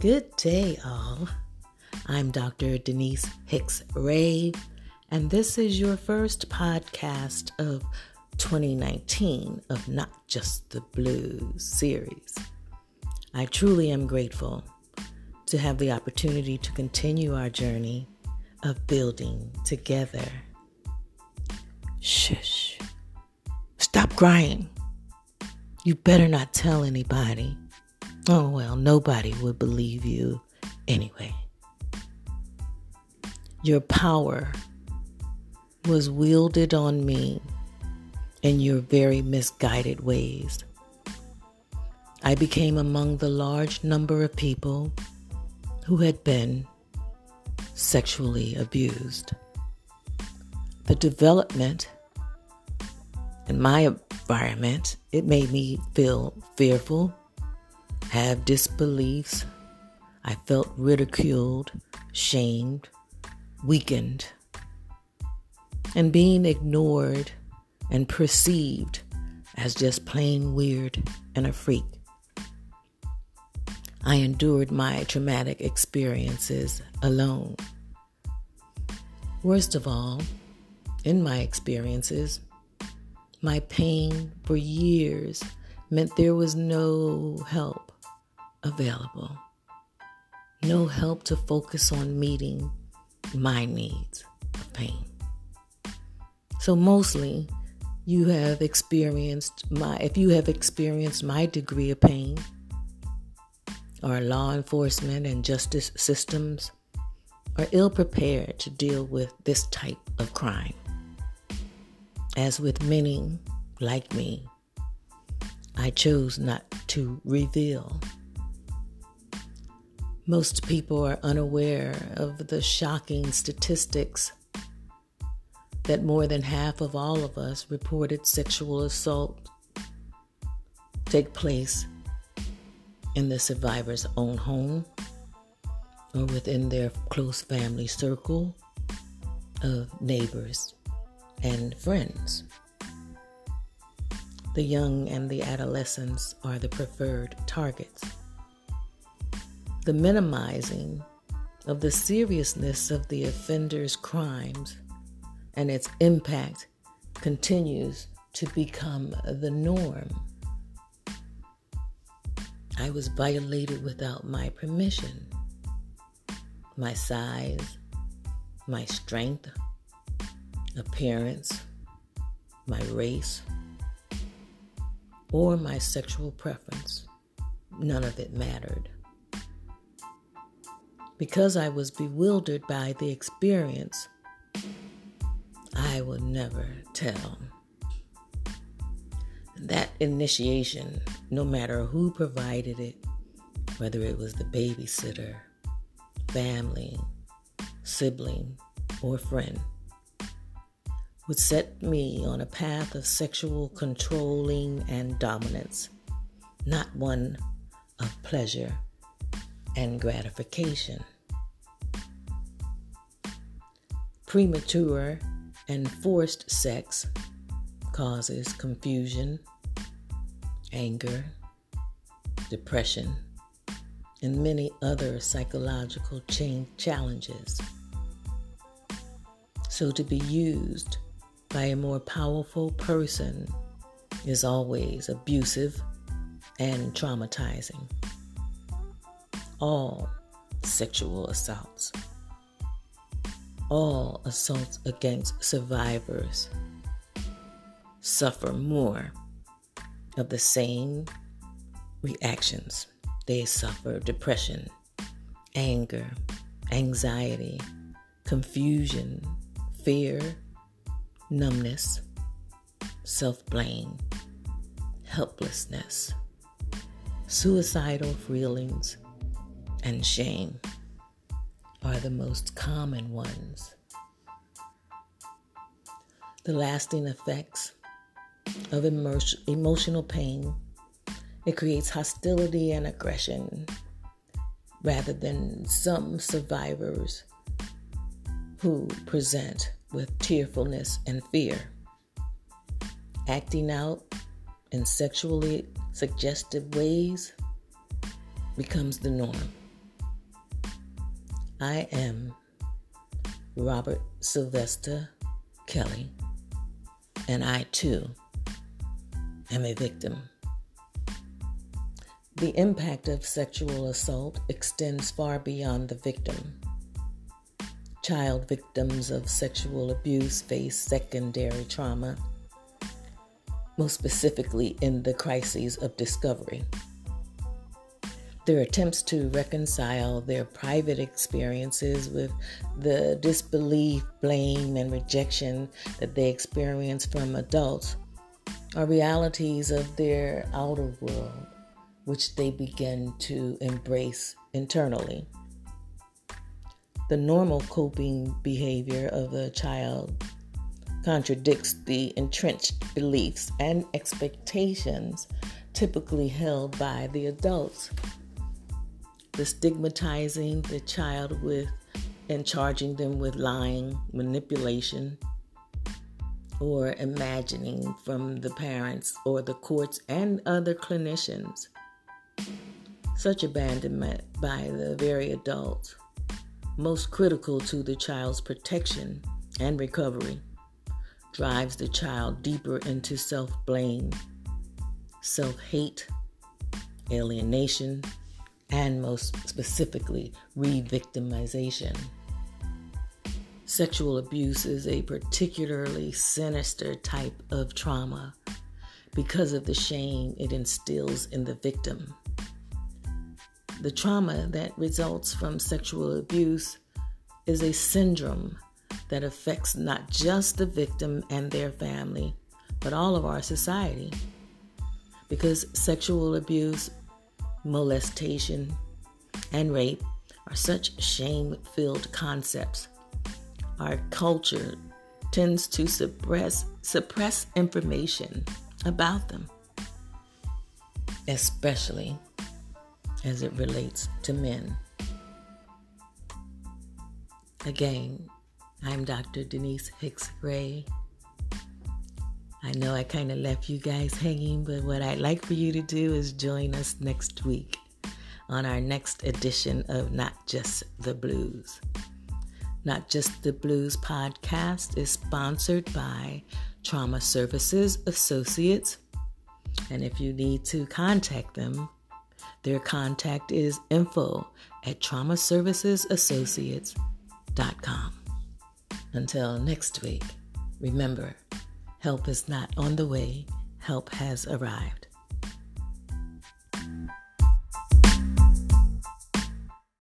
Good day, all. I'm Dr. Denise Hicks Gray, and this is your first podcast of 2019 of Not Just the Blues series. I truly am grateful to have the opportunity to continue our journey of building together. Shush. Stop crying. You better not tell anybody. Oh, well, nobody would believe you anyway. Your power was wielded on me in your very misguided ways. I became among the large number of people who had been sexually abused. The development in my environment, it made me feel fearful, have disbeliefs. I felt ridiculed, shamed, weakened, and being ignored and perceived as just plain weird and a freak. I endured my traumatic experiences alone. Worst of all, in my experiences, my pain for years meant there was no help available, no help to focus on meeting my needs of pain. So, mostly, you have experienced my, if you have experienced my degree of pain, our law enforcement and justice systems are ill prepared to deal with this type of crime. As with many like me, I chose not to reveal. Most people are unaware of the shocking statistics that more than half of all of us reported sexual assault take place in the survivor's own home or within their close family circle of neighbors and friends. The young and the adolescents are the preferred targets. The minimizing of the seriousness of the offender's crimes and its impact continues to become the norm. I was violated without my permission. My size, my strength, appearance, my race, or my sexual preference. None of it mattered. Because I was bewildered by the experience, I will never tell. That initiation, no matter who provided it, whether it was the babysitter, family, sibling, or friend, would set me on a path of sexual controlling and dominance, not one of pleasure and gratification. Premature and forced sex causes confusion, anger, depression, and many other psychological challenges. So, to be used by a more powerful person is always abusive and traumatizing. All sexual assaults, all assaults against survivors suffer more of the same reactions. They suffer depression, anger, anxiety, confusion, fear, numbness, self blame, helplessness, suicidal feelings, and shame are the most common ones. The lasting effects of emotional pain. It creates hostility and aggression rather than some survivors who present with tearfulness and fear. Acting out in sexually suggestive ways becomes the norm. I am Robert Sylvester Kelly, and I too am a victim. The impact of sexual assault extends far beyond the victim. Child victims of sexual abuse face secondary trauma, most specifically in the crises of discovery. Their attempts to reconcile their private experiences with the disbelief, blame, and rejection that they experience from adults are realities of their outer world, which they begin to embrace internally. The normal coping behavior of a child contradicts the entrenched beliefs and expectations typically held by the adults. The stigmatizing the child with and charging them with lying, manipulation, or imagining from the parents or the courts and other clinicians. Such abandonment by the very adult, most critical to the child's protection and recovery, drives the child deeper into self blame, self hate, alienation, and most specifically, re victimization. Sexual abuse is a particularly sinister type of trauma because of the shame it instills in the victim. The trauma that results from sexual abuse is a syndrome that affects not just the victim and their family, but all of our society. Because sexual abuse, molestation, and rape are such shame filled concepts our culture tends to suppress suppress information about them, especially as it relates to men. Again, I'm Dr. Denise Hicks Gray. I know I kind of left you guys hanging, but what I'd like for you to do is join us next week on our next edition of Not Just the Blues. Not Just the Blues podcast is sponsored by Trauma Services Associates. And if you need to contact them, their contact is info at traumaservicesassociates.com. Until next week, remember help is not on the way, help has arrived.